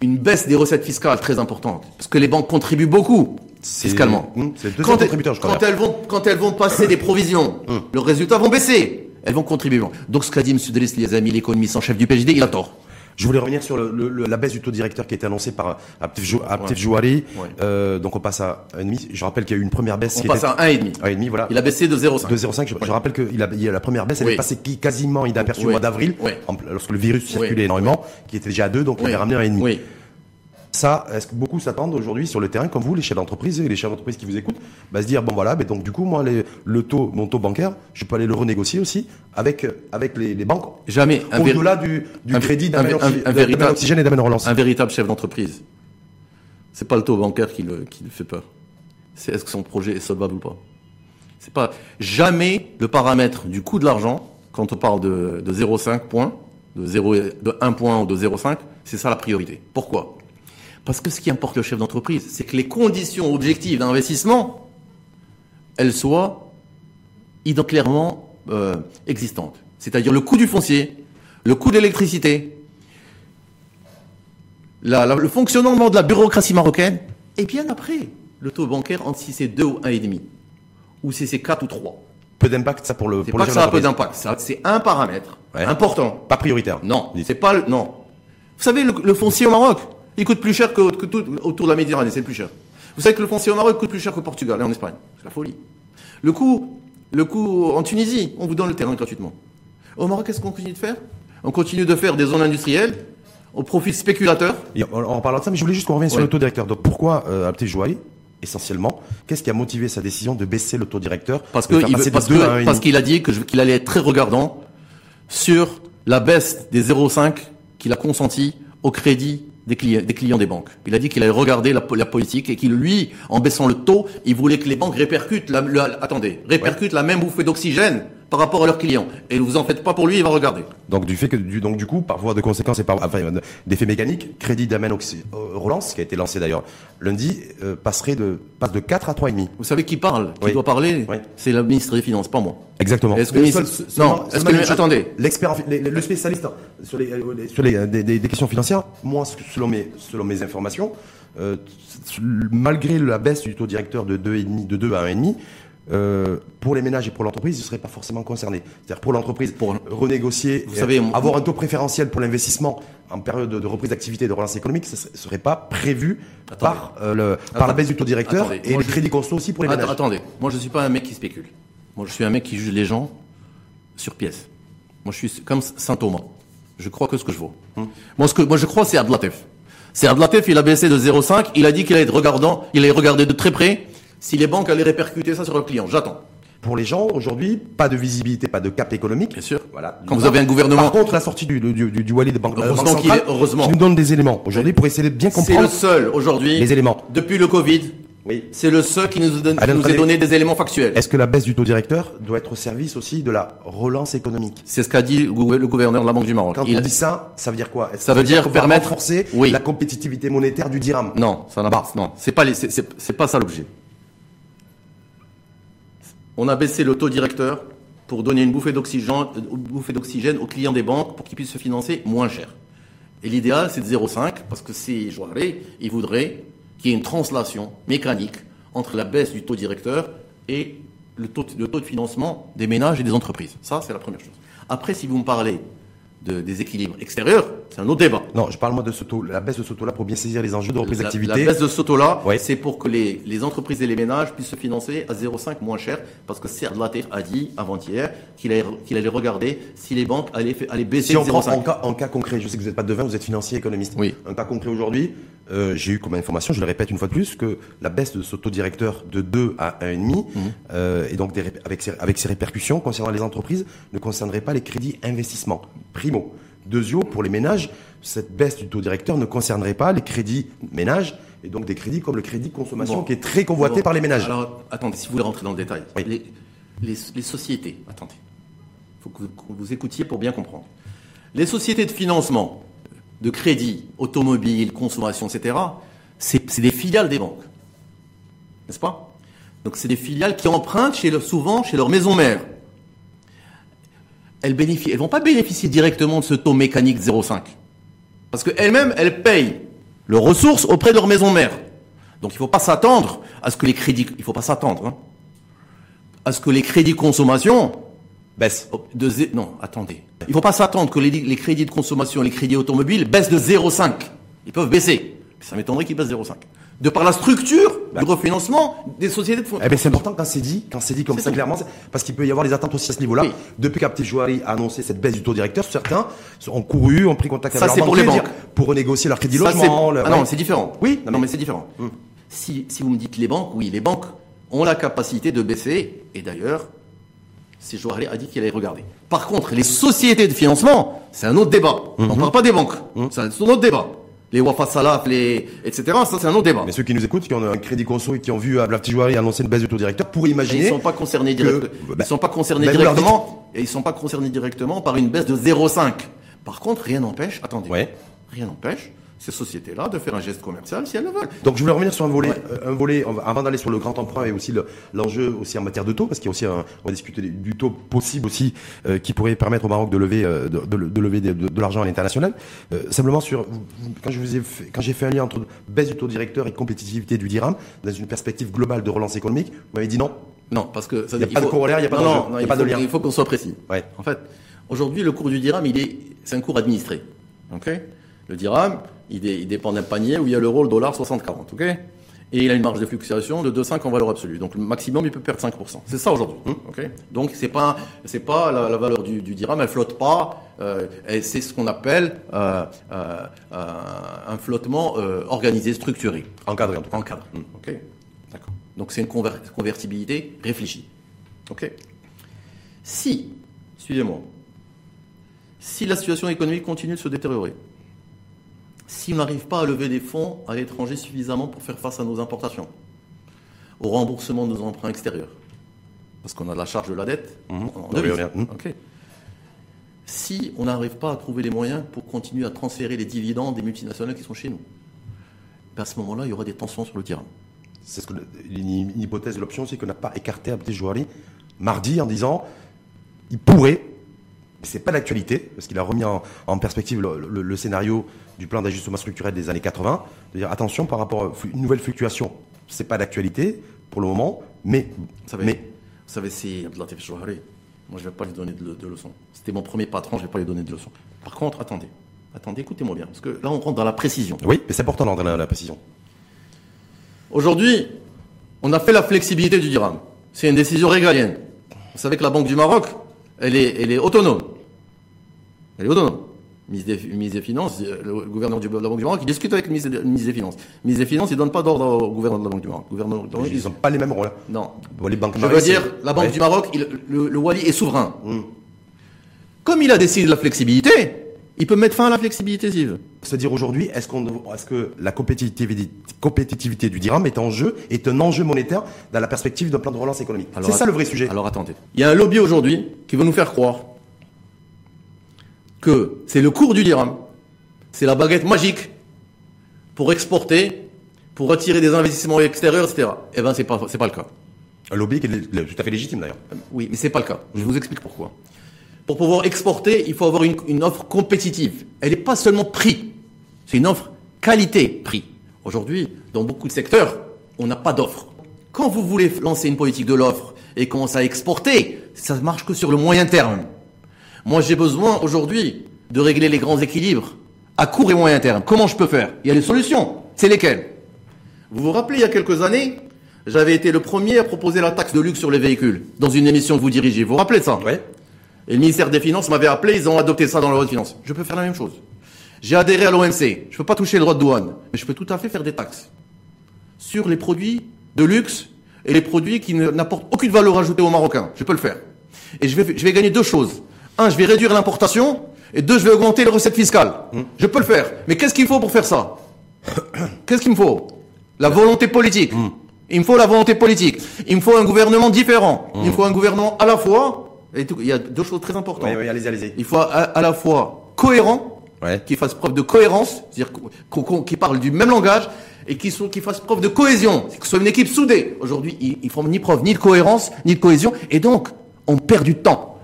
une baisse des recettes fiscales très importante, parce que les banques contribuent beaucoup fiscalement. Hum, quand, elles, quand, elles vont, quand elles vont passer des provisions, hum. leurs résultats vont baisser. Elles vont contribuer. Donc ce qu'a dit M. Delis, les amis, l'économiste en chef du PJD, il a tort. Je voulais revenir sur la baisse du taux directeur qui a été annoncée par Aptef Jouari. Euh, donc on passe à 1,5. Je rappelle qu'il y a eu une première baisse. On passe à 1,5. 1,5, voilà. Il a baissé de 0,5. De 0,5. Je, rappelle que il a, il a la première baisse, elle est passée quasiment inaperçue au mois d'avril, lorsque le virus circulait énormément, qui était déjà à 2, donc il a ramené à 1,5. Ça, est-ce que beaucoup s'attendent aujourd'hui sur le terrain, comme vous, les chefs d'entreprise et les chefs d'entreprise qui vous écoutent, bah, se dire bon voilà, mais donc du coup moi le taux, mon taux bancaire, je peux aller le renégocier aussi avec avec les, banques. Jamais. Au-delà du, du crédit d'un véritable oxygène et d'un relance. Un véritable chef d'entreprise. C'est pas le taux bancaire qui le, qui fait peur. C'est est-ce que son projet est solvable ou pas. C'est pas jamais le paramètre du coût de l'argent quand on parle de, de 0,5 points, de 0, de 1 point ou de 0,5, c'est ça la priorité. Pourquoi? Parce que ce qui importe le chef d'entreprise, c'est que les conditions objectives d'investissement, elles soient clairement euh, existantes. C'est-à-dire le coût du foncier, le coût de l'électricité, le fonctionnement de la bureaucratie marocaine, et bien après, le taux bancaire entre si c'est 2 ou 1,5, ou si c'est 4 ou 3. Peu d'impact, ça, pour le, pour pas que ça a peu d'impact. C'est un paramètre important. Pas prioritaire. Non, c'est pas le, non. Vous savez, le foncier au Maroc, il coûte plus cher que, tout autour de la Méditerranée, c'est plus cher. Vous savez que le foncier au Maroc coûte plus cher qu'au Portugal et en Espagne. C'est la folie. Le coût, le coût en Tunisie, on vous donne le terrain gratuitement. Au Maroc, qu'est-ce qu'on continue de faire? On continue de faire des zones industrielles au profit spéculateur. en, parlant de ça, mais je voulais juste qu'on revienne sur le taux directeur. Donc pourquoi euh, essentiellement, qu'est-ce qui a motivé sa décision de baisser le taux directeur Parce que parce qu'il a dit qu'il allait être très regardant sur la baisse des 0,5 qu'il a consenti au crédit des clients, des clients des banques. Il a dit qu'il allait regarder la, politique et qu'il, lui, en baissant le taux, il voulait que les banques répercutent la, attendez, répercutent la même bouffée d'oxygène par rapport à leurs clients. Et vous en faites pas pour lui, il va regarder. Donc du fait que du donc du coup par voie de conséquence et par enfin, d'effet mécanique, crédit d'Amen euh, Relance qui a été lancé d'ailleurs lundi euh, passerait de passe de 4 à 3,5. Vous savez qui parle, qui doit parler C'est le ministre des Finances, pas moi. Exactement. Est-ce que, non, est-ce que attendez, l'expert le spécialiste sur les sur les des, des, questions financières, moi selon mes selon mes informations euh, malgré la baisse du taux directeur de 2,5 de 2 à 1,5 euh, pour les ménages et pour l'entreprise, ils ne seraient pas forcément concernés. C'est-à-dire pour l'entreprise, pour renégocier, vous savez, avoir un taux préférentiel pour l'investissement en période de, reprise d'activité et de relance économique, ce ne serait pas prévu par, euh, le, par la baisse du taux directeur et le crédit conso aussi pour les ménages. Attendez, moi je ne suis pas un mec qui spécule. Moi je suis un mec qui juge les gens sur pièce. Moi je suis comme Saint Thomas. Je crois que ce que je vaux. Hum. Moi, ce que, moi je crois c'est Adlatef. C'est Adlatef, il a baissé de 0,5, il a dit qu'il allait être regardant, il allait regarder de très près si les banques allaient répercuter ça sur leurs clients. J'attends. Pour les gens, aujourd'hui, pas de visibilité, pas de cap économique. Bien sûr. Voilà. Quand vous avez un gouvernement- Par contre, la sortie du, du, du, du Wali de Banque, Heureusement Banque qu'il centrale, est- heureusement. qui nous donne des éléments aujourd'hui pour essayer de bien C'est le comprendre seul aujourd'hui, les éléments. depuis le Covid, Oui. c'est le seul qui nous, donne, qui nous a attendez. donné des éléments factuels. Est-ce que la baisse du taux directeur doit être au service aussi de la relance économique? C'est ce qu'a dit le gou- le gouverneur de la Banque du Maroc. Quand Il- on dit ça, ça veut dire quoi? Ça veut dire va permettre- renforcer Oui. la compétitivité monétaire du dirham? Non, ça n'a pas. Non, c'est pas c'est pas ça l'objet. On a baissé le taux directeur pour donner une bouffée d'oxygène, aux clients des banques pour qu'ils puissent se financer moins cher. Et l'idéal, c'est de 0,5 parce que ces joueurs-là, ils voudraient qu'il y ait une translation mécanique entre la baisse du taux directeur et le taux, le taux de financement des ménages et des entreprises. Ça, c'est la première chose. Après, si vous me parlez de, des équilibres extérieurs, c'est un autre débat. Non, je parle moi de ce tôt, la baisse de ce taux-là pour bien saisir les enjeux de reprise d'activité. la baisse de ce taux-là, Ouais. c'est pour que les, les entreprises et les ménages puissent se financer à 0,5 moins cher, parce que Serge Latif a dit avant-hier qu'il allait, qu'il allait regarder si les banques allaient, allaient baisser Si on de prend 0,5. en cas, en cas concret, je sais que vous n'êtes pas devin, vous êtes financier économiste. Oui. Un cas concret aujourd'hui, euh, j'ai eu comme information, je le répète une fois de plus, que la baisse de ce taux directeur de 2 à 1,5, Mhm. euh, et donc des avec, ses, avec ses répercussions concernant les entreprises, ne concernerait pas les crédits investissement. Primo. Deuxio, pour les ménages, cette baisse du taux directeur ne concernerait pas les crédits ménages, et donc des crédits comme le crédit consommation Bon. qui est très convoité Bon. par les ménages. Alors, attendez, si vous voulez rentrer dans le détail. Oui. Les, les, les sociétés, attendez. Il faut que vous, que vous écoutiez pour bien comprendre. Les sociétés de financement, de crédit, automobile, consommation, etc., c'est des filiales des banques. N'est-ce pas? Donc, c'est des filiales qui empruntent chez leur- souvent chez leur maison mère. Elles elles vont pas bénéficier directement de ce taux mécanique 0,5. Parce qu'elles-mêmes, elles payent leurs ressources auprès de leur maison mère. Donc il ne faut pas s'attendre à ce que les crédits, il faut pas s'attendre, hein, à ce que les crédits consommation Baisse. de zé- non, attendez. Il ne faut pas s'attendre que les, les crédits de consommation, les crédits automobiles baissent de 0,5. Ils peuvent baisser. Ça m'étonnerait qu'ils baissent 0,5. De par la structure du refinancement des sociétés de fonds. Eh ben, c'est important quand c'est dit, quand c'est dit comme ça tout. clairement, parce qu'il peut y avoir des attentes aussi à ce niveau-là. Oui. Depuis qu'Apti Jouari a annoncé cette baisse du taux directeur, certains ont couru, ont pris contact Ça, avec c'est leur pour les banques. pour renégocier leur crédit Ça, logement. le- ah non, ouais. c'est différent. Oui, non, mais- mais c'est différent. Si, si vous me dites les banques, oui, les banques ont la capacité de baisser, et d'ailleurs, c'est Joaré a dit qu'il allait regarder. Par contre, les sociétés de financement, c'est un autre débat. On Mhm. ne parle pas des banques. C'est un autre débat. Les Wafa Salaf, les, etc., ça c'est un autre débat. Mais ceux qui nous écoutent, qui ont un crédit conso et qui ont vu Apti Jouari annoncer une baisse du taux directeur, pour Et imaginer. ils sont pas concernés que- directement. bah, ils sont pas concernés bah, dites- directement. Et ils sont pas concernés directement par une baisse de 0,5. Par contre, rien n'empêche. Attendez. Ouais. Rien n'empêche ces sociétés-là de faire un geste commercial si elles le veulent. Donc je voulais revenir sur un volet, Ouais. euh, un volet avant d'aller sur le grand emprunt et aussi le- l'enjeu aussi en matière de taux, parce qu'il y a aussi un, on va discuter du- taux possible aussi euh, qui pourrait permettre au Maroc de lever euh, de, lever de, de l'argent à l'international. Simplement sur quand je vous ai fait, quand j'ai fait un lien entre baisse du taux directeur et compétitivité du dirham dans une perspective globale de relance économique, vous m'avez dit non. Non, parce que ça Il y a pas de corollaire, il y a pas d'enjeu, non, il y a pas de faut- lien. Il faut qu'on soit précis. Ouais. En fait, aujourd'hui, le cours du dirham, il est, c'est un cours administré. Ok? Le dirham, il, dé- il dépend d'un panier où il y a l'euro, le dollar, 60-40. Ok? Et il a une marge de fluctuation de 2,5 en valeur absolue. Donc le maximum, il peut perdre 5%. C'est ça aujourd'hui. Ok? Donc c'est pas, c'est pas la, la valeur du, du dirham, elle flotte pas. euh, et c'est ce qu'on appelle euh, euh, un flottement organisé, structuré. Encadré en tout cas. Encadré. Ok? D'accord. Donc c'est une conver- convertibilité réfléchie. Ok? Si, suivez-moi, si la situation économique continue de se détériorer, si on n'arrive pas à lever des fonds à l'étranger suffisamment pour faire face à nos importations, au remboursement de nos emprunts extérieurs, parce qu'on a la charge de la dette oui, oui. Ok. Si on n'arrive pas à trouver les moyens pour continuer à transférer les dividendes des multinationales qui sont chez nous, ben à ce moment-là, il y aura des tensions sur le terrain. C'est ce que, une, une hypothèse de l'option, c'est qu'on n'a pas écarté Abdel Jouari mardi en disant il pourrait, c'est pas d'actualité, parce qu'il a remis en, en perspective le, le- le scénario du plan d'ajustement structurel des années 80, de dire attention par rapport à une nouvelle fluctuation, c'est pas d'actualité pour le moment, mais, Vous savez, mais vous savez c'est Abdelatif Chouhari. Moi, je ne vais pas lui donner de, de leçons. C'était mon premier patron, je ne vais pas lui donner de leçons. Par contre, attendez. Attendez, écoutez-moi bien. Parce que là, on rentre dans la précision. oui, mais c'est important dans la, la précision. Aujourd'hui, on a fait la flexibilité du dirham. C'est une décision régalienne. Vous savez que la Banque du Maroc, elle est, elle est autonome. Elle est autonome. ministre des, ministre des Finances, euh, le gouverneur de la Banque du Maroc, il discute avec le ministre, le ministre des Finances. Le ministre des Finances, il donne pas d'ordre au gouverneur de la Banque du Maroc. Le gouverneur de la Banque- Ils n'ont pas les mêmes rôles. hein. Non. Bon, les banques Je veux dire, la Banque Ouais. du Maroc, il- le, le Wali est souverain. Mm. Comme il a décidé de la flexibilité, il peut mettre fin à la flexibilité s'il veut. C'est-à-dire aujourd'hui, est-ce qu'on, est-ce que la compétitivité, compétitivité du dirham est en jeu, est un enjeu monétaire dans la perspective d'un plan de relance économique C'est ça le vrai sujet. Alors attendez. Il y a un lobby aujourd'hui qui veut nous faire croire que c'est le cours du dirham, c'est la baguette magique pour exporter, pour attirer des investissements extérieurs, etc. Eh ben c'est pas c'est pas le cas. Un lobby qui est tout à fait légitime d'ailleurs. Oui, mais c'est pas le cas. Je vous explique pourquoi. Pour pouvoir exporter, il faut avoir une, offre compétitive. Elle n'est pas seulement prix. C'est une offre qualité-prix. Aujourd'hui, dans beaucoup de secteurs, on n'a pas d'offre. Quand vous voulez lancer une politique de l'offre et commencer à exporter, ça ne marche que sur le moyen terme. Moi, j'ai besoin aujourd'hui de régler les grands équilibres à court et moyen terme. Comment je peux faire? Il y a des solutions. C'est lesquelles? Vous vous rappelez, il y a quelques années, j'avais été le premier à proposer la taxe de luxe sur les véhicules dans une émission que vous dirigez. Vous vous rappelez ça? Ouais. Et le ministère des Finances m'avait appelé, ils ont adopté ça dans la loi de finances. Je peux faire la même chose. J'ai adhéré à l'OMC. Je peux pas toucher le droit de douane, mais je peux tout à fait faire des taxes sur les produits de luxe et les produits qui ne- n'apportent aucune valeur ajoutée aux Marocains. Je peux le faire. Et je vais, je vais gagner deux choses. Un, je vais réduire l'importation. Et deux, je vais augmenter les recettes fiscales. Je peux le faire. Mais qu'est-ce qu'il faut pour faire ça? *coughs* Qu'est-ce qu'il me faut? La volonté politique. Il me faut la volonté politique. Il me faut un gouvernement différent. Il me faut un gouvernement à la fois. Et tout- il y a deux choses très importantes. Oui, oui, allez-y, allez-y. Il faut à, à la fois cohérent, Ouais. qui fasse preuve de cohérence, c'est-à-dire qu'on- qui parle du même langage et qui, sont, qui fasse preuve de cohésion, que ce soit une équipe soudée. Aujourd'hui, ils, ils font ni preuve ni de cohérence ni de cohésion, et donc on perd du temps.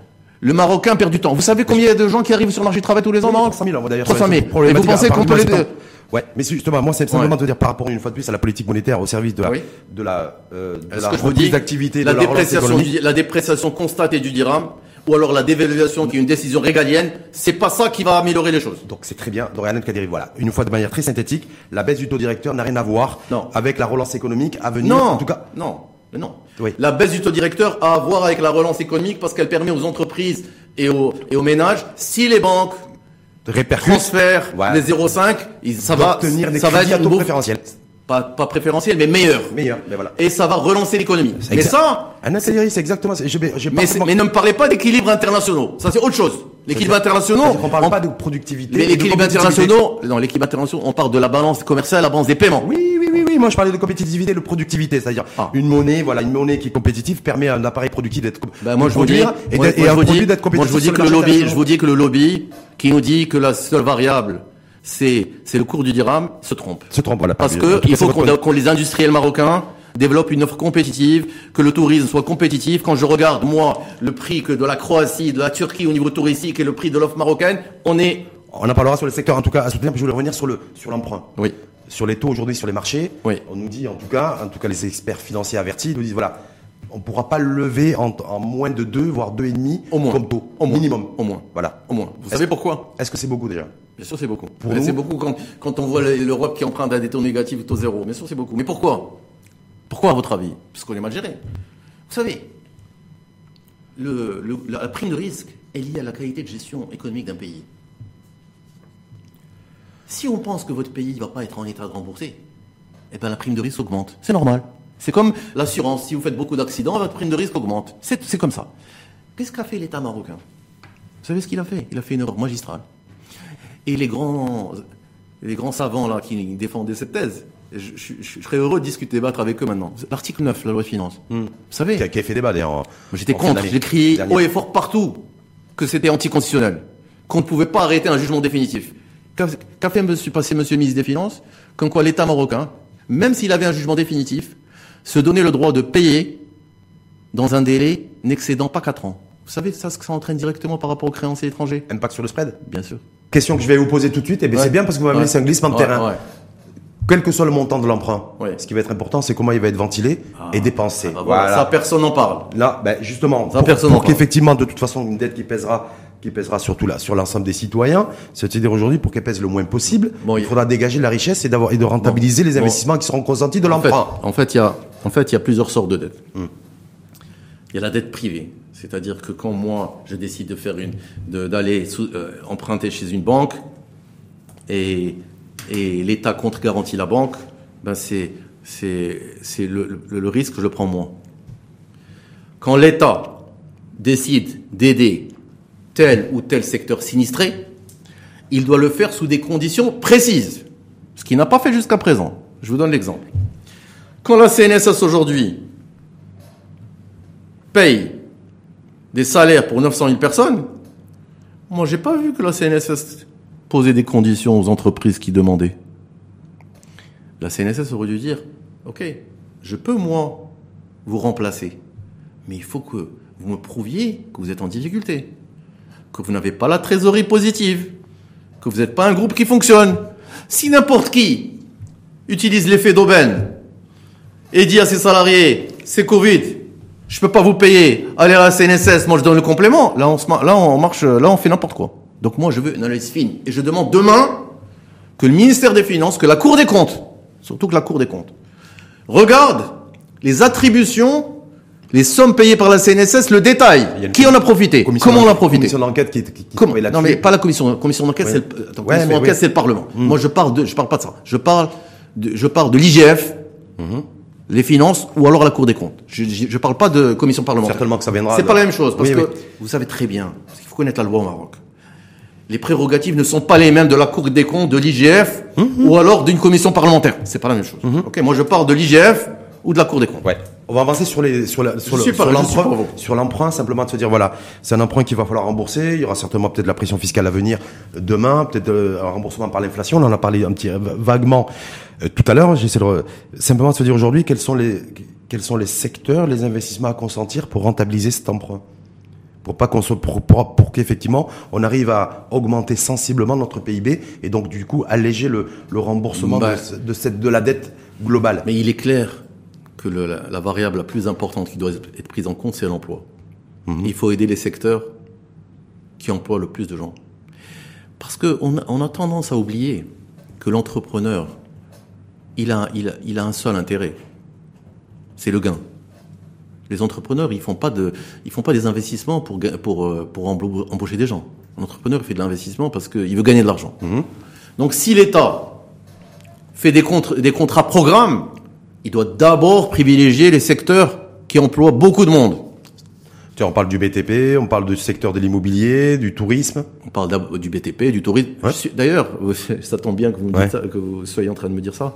Le Marocain perd du temps. Vous savez combien il y a de gens qui arrivent sur le marché du travail tous les ans au Maroc 300 000, on va d'ailleurs. 300 000. sur- Et vous pensez qu'on peut les... Ouais, mais justement, moi, c'est simplement Ouais. te dire par rapport une fois de plus à la politique monétaire au service de la, Oui. de la, euh, de la que je vous reprise dis, d'activité, de la la dépréciation, économique. du- la dépréciation constatée du dirham, ou alors la dévaluation qui est une décision régalienne, c'est pas ça qui va améliorer les choses. Donc c'est très bien, Dorian Kadiri, voilà. Une fois de manière très synthétique, la baisse du taux directeur n'a rien à voir Non. avec la relance économique à venir. Non, En tout cas, non, mais non. Oui. La baisse du taux directeur a à voir avec la relance économique parce qu'elle permet aux entreprises et aux, et aux ménages, si les banques transfèrent Voilà. les 0,5, ils- ça va, Obtenir des ça va crédits être taux préférentiel. pas, pas préférentiel, mais meilleur. Meilleur, mais voilà. Et ça va relancer l'économie. Mais ça, Kadiri, c'est exactement ça. J'ai mais, pas- mais ne me parlez pas d'équilibre internationaux. Ça, c'est autre chose. L'équilibre international, qu'on parle on- pas de productivité. l'équilibre international, non, l'équilibre international, on parle de la balance commerciale, la balance des paiements. Oui, oui, oui. Moi, je parlais de compétitivité, de productivité, c'est-à-dire Ah. une monnaie, voilà, une monnaie qui est compétitive permet à un appareil productif d'être Ben, moi, je vous dis, et, moi, moi, je un produit d'être moi, compétitif. je vous dis que le lobby, je vous dis que le lobby qui nous dit que la seule variable, c'est, c'est le cours du dirham, se trompe. se trompe, voilà. Parce que il faut qu'on, les industriels marocains développent une offre compétitive, que le tourisme soit compétitif. Quand je regarde, moi, le prix que de la Croatie, de la Turquie au niveau touristique et le prix de l'offre marocaine, on est, On en parlera sur le secteur, en tout cas, à soutenir, puis je voulais revenir sur le, sur l'emprunt. oui. Sur les taux aujourd'hui sur les marchés. Oui. On nous dit, en tout cas, en tout cas, les experts financiers avertis nous disent, voilà, on pourra pas le lever en, en moins de 2, voire 2,5 Au moins. comme taux. Au moins. Minimum. Au moins. Voilà. Au moins. Vous savez pourquoi? Est-ce que c'est beaucoup déjà? Bien sûr, c'est beaucoup. Pour c'est beaucoup quand, quand on voit l'Europe qui emprunte à des taux négatifs taux zéro. Bien sûr, c'est beaucoup. Mais pourquoi? Pourquoi, à votre avis? Parce qu'on est mal géré. Vous savez, le, le- la prime de risque est liée à la qualité de gestion économique d'un pays. Si on pense que votre pays ne va pas être en état de rembourser, eh ben la prime de risque augmente. C'est normal. C'est comme l'assurance. Si vous faites beaucoup d'accidents, votre prime de risque augmente. C'est c'est comme ça. Qu'est-ce qu'a fait l'État marocain? Vous savez ce qu'il a fait? Il a fait une erreur magistrale. Et les grands, les grands savants là qui défendaient cette thèse, je, je- je serais heureux de discuter, débattre avec eux maintenant. L'article 9 de la loi de finances. Vous savez, qui a, qui a fait débat d'ailleurs. J'étais contre, j'ai crié haut et fort partout que c'était anticonstitutionnel, qu'on ne pouvait pas arrêter un jugement définitif. Qu'a fait monsieur, passer monsieur le ministre des Finances Comme quoi l'État marocain, même s'il avait un jugement définitif, se donnait le droit de payer dans un délai n'excédant pas 4 ans. Vous savez ça, ce que ça entraîne directement par rapport aux créanciers étrangers Impact sur le spread Bien sûr. Question que je vais vous poser tout de suite, et bien Ouais. c'est bien parce que vous m'avez Ouais. laissé un glissement de Ouais, terrain. Quel que soit le montant de l'emprunt, ce qui va être important, c'est comment il va être ventilé et dépensé. Ah bah voilà, Ça, personne n'en parle. Là, ben justement, Ça, pour, personne pour qu'effectivement, de toute façon, une dette qui pèsera, qui pèsera surtout là sur l'ensemble des citoyens, c'est-à-dire aujourd'hui, pour qu'elle pèse le moins possible, Bon, il faudra dégager de la richesse et d'avoir et de rentabiliser les Bon. investissements qui seront consentis de En fait, l'emprunt. en fait, il y a, en fait, il y a plusieurs sortes de dettes. Il y a la dette privée. C'est C'est-à-dire que quand moi, je décide de faire une, d'aller euh, emprunter chez une banque et, et l'État contre-garantit la banque, ben c'est, c'est, c'est le, le, risque que je prends moi. Quand l'État décide d'aider tel ou tel secteur sinistré, il doit le faire sous des conditions précises, ce qu'il n'a pas fait jusqu'à présent. Je vous donne l'exemple. Quand la CNSS aujourd'hui paye des salaires pour 900 000 personnes, moi, j'ai pas vu que la CNSS posait des conditions aux entreprises qui demandaient. La CNSS aurait dû dire, OK, je peux, moi, vous remplacer, mais il faut que vous me prouviez que vous êtes en difficulté, que vous n'avez pas la trésorerie positive, que vous n'êtes pas un groupe qui fonctionne. Si n'importe qui utilise l'effet d'aubaine et dit à ses salariés, c'est Covid, je peux pas vous payer. Allez à la CNSS, moi je donne le complément. Là on, se, là on marche, là on fait n'importe quoi. Donc moi je veux une analyse fine. Et je demande demain que le ministère des Finances, que la Cour des comptes, surtout que la Cour des comptes, regarde les attributions, les sommes payées par la CNSS, le détail. Qui en a profité Comment on a profité Commission d'enquête qui, qui, Comment Non mais pas la commission. La commission d'enquête, c'est le, c'est le Parlement. Hmm. Moi je parle de, je parle pas de ça. Je parle de, je parle de l'IGF. Hmm les finances ou alors la Cour des comptes. Je ne parle pas de commission parlementaire. Certainement que ça viendra. C'est pas la même chose parce que vous savez très bien, parce qu'il faut connaître la loi au Maroc. Les prérogatives ne sont pas les mêmes de la Cour des comptes, de l'IGF mhm. ou alors d'une commission parlementaire. C'est pas la même chose. Ok, moi je parle de l'IGF ou de la Cour des comptes. Ouais. On va avancer sur les sur la, sur l'emprunt sur l'emprunt simplement de se dire voilà c'est un emprunt qu'il va falloir rembourser il y aura certainement peut-être la pression fiscale à venir demain peut-être euh, un remboursement par l'inflation on en a parlé un petit vaguement euh, tout à l'heure j'essaie de simplement de se dire aujourd'hui quels sont les quels sont les secteurs les investissements à consentir pour rentabiliser cet emprunt? Pour pas qu'on soit pour, pour, qu'effectivement on arrive à augmenter sensiblement notre PIB et donc du coup alléger le, le remboursement bah. de, de cette de la dette globale mais il est clair que la, variable la plus importante qui doit être prise en compte, c'est l'emploi. Mhm. Il faut aider les secteurs qui emploient le plus de gens. Parce qu'on a, on a tendance à oublier que l'entrepreneur, il a, il, a, un seul intérêt, c'est le gain. Les entrepreneurs, ils font pas de, ils font pas des investissements pour pour euh, pour embaucher des gens. L'entrepreneur fait de l'investissement parce qu'il veut gagner de l'argent. Mhm. Donc, si l'État fait des, des contrats programmes, il doit d'abord privilégier les secteurs qui emploient beaucoup de monde. on parle du BTP, on parle du secteur de l'immobilier, du tourisme. On parle du BTP, du tourisme. D'ailleurs, *laughs* ça tombe bien que vous, que vous soyez en train de me dire ça.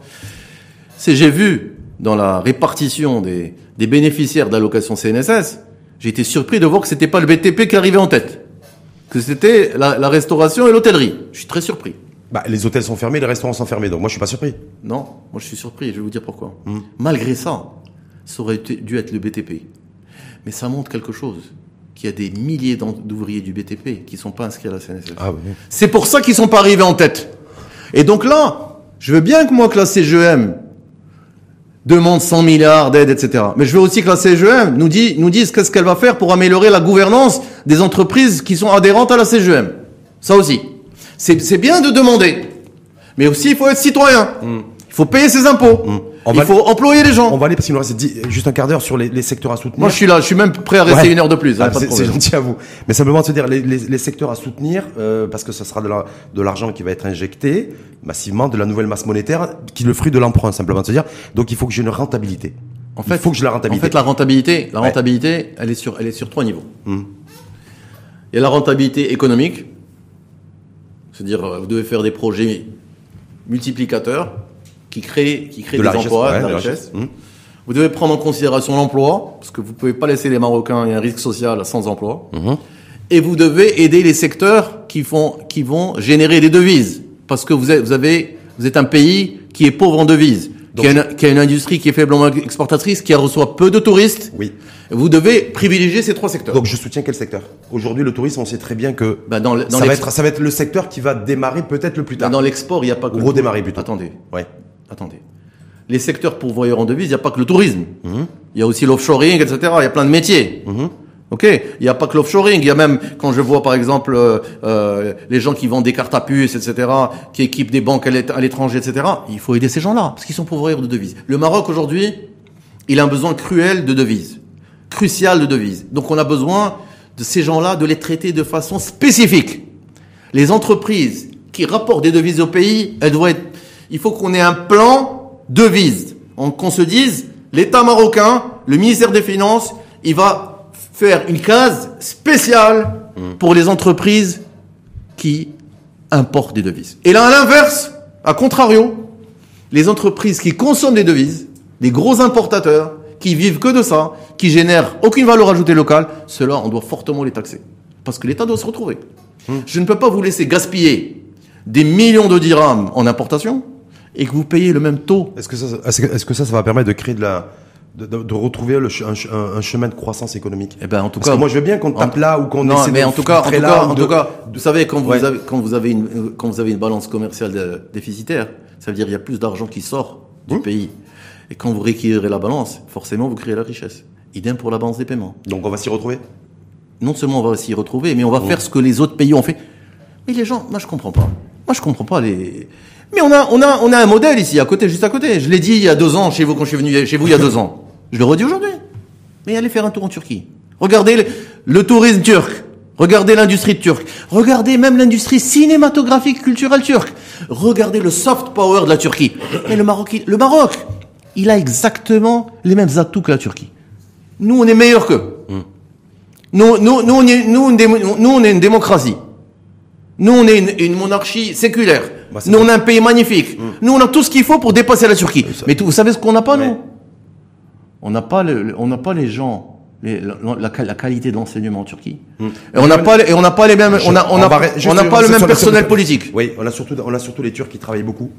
C'est j'ai vu dans la répartition des, bénéficiaires d'allocation CNSS, j'ai été surpris de voir que c'était pas le BTP qui arrivait en tête, que c'était la, la restauration et l'hôtellerie. Je suis très surpris. Bah, les hôtels sont fermés, les restaurants sont fermés, donc moi je suis pas surpris. Non, moi je suis surpris, je vais vous dire pourquoi. Hmm. Malgré ça, ça aurait dû être le BTP. Mais ça montre quelque chose, qu'il y a des milliers d'ouvriers du BTP qui sont pas inscrits à la CNSS. Ah, oui. C'est pour ça qu'ils sont pas arrivés en tête. Et donc là, je veux bien que moi que la CGM demande 100 milliards d'aides, etc. Mais je veux aussi que la CGM nous, dit, nous dise qu'est-ce qu'elle va faire pour améliorer la gouvernance des entreprises qui sont adhérentes à la CGM. Ça aussi. C'est bien de demander, mais aussi il faut être citoyen. Il faut payer ses impôts. Hmm. il faut employer les gens. On va aller parce qu'il nous reste juste un quart d'heure sur les, secteurs à soutenir. Moi, je suis là. Je suis même prêt à rester une heure de plus. Hein, ah, c'est gentil à vous. Mais simplement de se dire les, secteurs à soutenir euh, parce que ce sera de l'argent qui va être injecté massivement, de la nouvelle masse monétaire, qui est le fruit de l'emprunt. Simplement de se dire. Donc, il faut que j'ai une rentabilité. En fait, il faut que j'ai la rentabilité. En fait, la rentabilité, la rentabilité, elle est sur, elle est sur trois niveaux. Hmm. Il y a la rentabilité économique c'est-à-dire, euh, vous devez faire des projets multiplicateurs qui créent, qui créent des emplois, de la richesse. Mmh. Vous devez prendre en considération l'emploi, parce que vous ne pouvez pas laisser les Marocains, il y a un risque social sans emploi. Mmh. Et vous devez aider les secteurs qui, font, qui vont générer des devises, parce que vous êtes, vous avez, vous êtes un pays qui est pauvre en devises, qui, a une, qui, a une, industrie qui est faiblement exportatrice, qui reçoit peu de touristes. Oui. Vous devez privilégier ces trois secteurs. Donc je soutiens quel secteur? Aujourd'hui, le tourisme, on sait très bien que bah dans ça, va être, ça va être le secteur qui va démarrer peut-être le plus tard. Bah dans l'export, il n'y a pas que redémarrer plutôt. Attendez. Ouais. Attendez. Les secteurs pourvoyeurs en devises, il n'y a pas que le tourisme. Mhm. Il y a aussi l'offshoring, etc. Il y a plein de métiers. Mhm. Ok, il n'y a pas que l'offshoring, il y a même quand je vois par exemple euh, euh, les gens qui vendent des cartes à puces, etc., qui équipent des banques à l'étranger, etc. Il faut aider ces gens-là parce qu'ils sont pourvoyeurs de devises. Le Maroc aujourd'hui, il a un besoin cruel de devises crucial de devises. Donc on a besoin de ces gens-là de les traiter de façon spécifique. Les entreprises qui rapportent des devises au pays, elles doivent être, il faut qu'on ait un plan devises. Qu'on se dise, l'État marocain, le ministère des Finances, il va faire une case spéciale pour les entreprises qui importent des devises. Et là, à l'inverse, à contrario, les entreprises qui consomment des devises, les gros importateurs, qui vivent que de ça, qui génèrent aucune valeur ajoutée locale, ceux-là, on doit fortement les taxer. Parce que l'État doit se retrouver. Je ne peux pas vous laisser gaspiller des millions de dirhams en importation et que vous payez le même taux. Est-ce que ça, est-ce que ça, ça va permettre de créer de la, de, de, retrouver le, un, un, chemin de croissance économique? Eh ben en tout cas, moi je veux bien qu'on tape là ou qu'on non, mais en tout cas, en tout cas, en tout cas, vous savez quand vous avez quand vous avez une quand vous avez une balance commerciale déficitaire, ça veut dire il y a plus d'argent qui sort du hum. pays. Et quand vous rééquilibrez la balance, forcément vous créez la richesse. Idem pour la balance des paiements. Donc on va s'y retrouver? Non seulement on va s'y retrouver, mais on va hum. faire ce que les autres pays ont fait. Mais les gens, moi je comprends pas. Moi je comprends pas les. Mais on a on a on a un modèle ici à côté, juste à côté. Je l'ai dit il y a deux ans chez vous quand je suis venu chez vous il y a deux ans. Je le redis aujourd'hui. Mais allez faire un tour en Turquie. Regardez le, tourisme turc. Regardez l'industrie turque. Regardez même l'industrie cinématographique culturelle turque. Regardez le soft power de la Turquie. Mais le Maroc, le Maroc, il a exactement les mêmes atouts que la Turquie. Nous, on est meilleurs qu'eux. Hmm. Nous, nous, nous, on est, nous, nous, on est une démocratie. Nous, on est une, monarchie séculaire. Bah, nous, on a un pays magnifique. Hmm. Nous, on a tout ce qu'il faut pour dépasser la Turquie. Mais vous savez ce qu'on n'a pas, nous? On n'a pas, le, on n'a pas les gens, les, la, la, qualité de l'enseignement en Turquie. Hmm. Et on n'a pas, et on n'a pas les mêmes, on a, on, n'a pas le même personnel politique. Oui, on a surtout, on a surtout les Turcs qui travaillent beaucoup.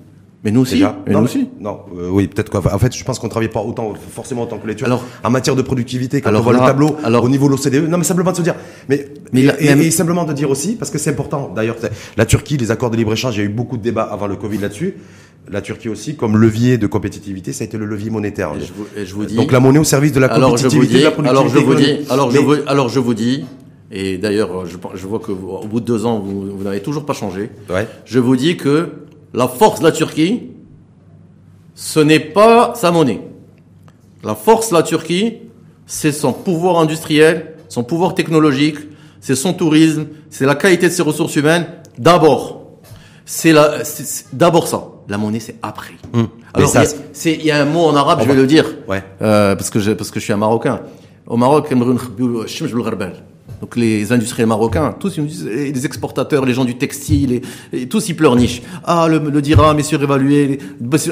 Mais nous aussi. Déjà. nous aussi. Non, euh, oui, peut-être quoi. En fait, je pense qu'on travaille pas autant, forcément autant que les Turcs. Alors, en matière de productivité, quand on voit le tableau, alors, au niveau de l'OCDE, non, mais simplement de se dire, mais, mais et, et, simplement de dire aussi, parce que c'est important. D'ailleurs, la Turquie, les accords de libre échange, il y a eu beaucoup de débats avant le Covid là-dessus la Turquie aussi, comme levier de compétitivité, ça a été le levier monétaire. Et je vous, dis, Donc la monnaie au service de la compétitivité, Alors je vous dis, alors, je vous, alors je vous dis, et d'ailleurs je, je, vois que au bout de deux ans, vous, vous n'avez toujours pas changé. Ouais. Je vous dis que la force de la Turquie, ce n'est pas sa monnaie. La force de la Turquie, c'est son pouvoir industriel, son pouvoir technologique, c'est son tourisme, c'est la qualité de ses ressources humaines, d'abord. C'est d'abord ça. La monnaie, c'est après. Hum. Alors, il y, a un mot en arabe, je vais le dire, ouais. euh, parce que je, parce que je suis un Marocain. Au Maroc, donc les industriels marocains, tous ils disent, les exportateurs, les gens du textile, et, tous ils pleurnichent. Ah, le, le dirham est surévalué.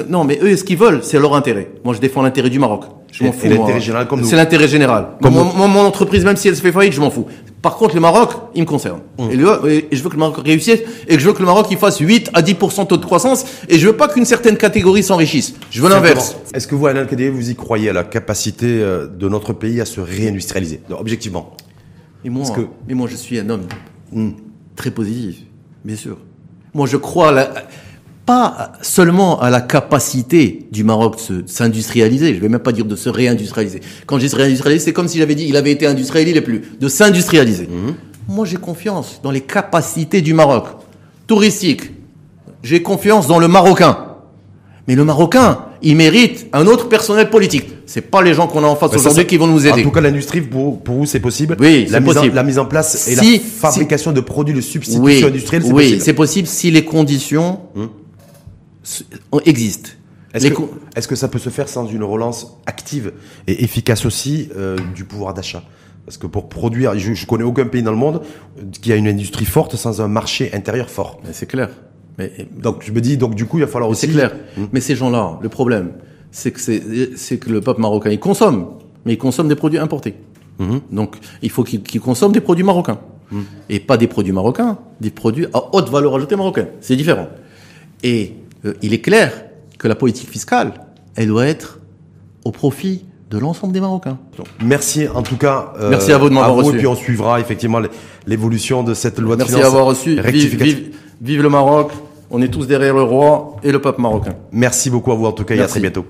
Non, mais eux, ce qu'ils veulent, c'est leur intérêt. Moi, je défends l'intérêt du Maroc. Je m'en fous. l'intérêt général comme nous. C'est l'intérêt général. Comme mon, mon, entreprise, même si elle se fait faillite, je m'en fous. Par contre, le Maroc, il me concerne. Mmh. Et, je veux que le Maroc réussisse et que je veux que le Maroc il fasse 8 à 10% taux de croissance et je veux pas qu'une certaine catégorie s'enrichisse. Je veux l'inverse. Est-ce que vous, Alain Kadé, vous y croyez à la capacité euh, de notre pays à se réindustrialiser, objectivement et moi, que... mais moi, je suis un homme mmh. très positif, bien sûr. Moi, je crois la pas seulement à la capacité du Maroc de s'industrialiser, je vais même pas dire de se réindustrialiser. Quand je dis se réindustrialiser, c'est comme si j'avais dit il avait été industrialisé, il est plus. De s'industrialiser. Mhm. Moi, j'ai confiance dans les capacités du Maroc. Touristique. J'ai confiance dans le Marocain. Mais le Marocain, il mérite un autre personnel politique. C'est pas les gens qu'on a en face aujourd'hui qui vont nous aider. En tout cas, l'industrie, pour, pour vous, c'est possible. Oui, la, mise possible. En, la mise en place et la fabrication de produits de substitution industrielle, c'est oui, possible. Oui, c'est possible si les conditions hum existe. Est-ce que, ça peut se faire sans une relance active et efficace aussi euh, du pouvoir d'achat? Parce que pour produire, je, je connais aucun pays dans le monde qui a une industrie forte sans un marché intérieur fort. C'est clair. Mais, donc je me dis, donc du coup, il va falloir aussi. C'est clair. Hmm. Mais ces gens-là, le problème, c'est que c'est que le peuple marocain, il consomme, mais il consomme des produits importés. Hmm. Donc il faut qu'il consomme des produits marocains hmm. et pas des produits marocains, des produits à haute valeur ajoutée marocaine. C'est différent. Et euh, il est clair que la politique fiscale, elle doit être au profit de l'ensemble des Marocains. Merci en tout cas. Euh, Merci à vous de m'avoir reçu. Et puis on suivra effectivement l'évolution de cette loi de Merci d'avoir reçu. Vive, vive, le Maroc. On est tous derrière le roi et le peuple marocain. Merci beaucoup à vous en tout cas et à très bientôt.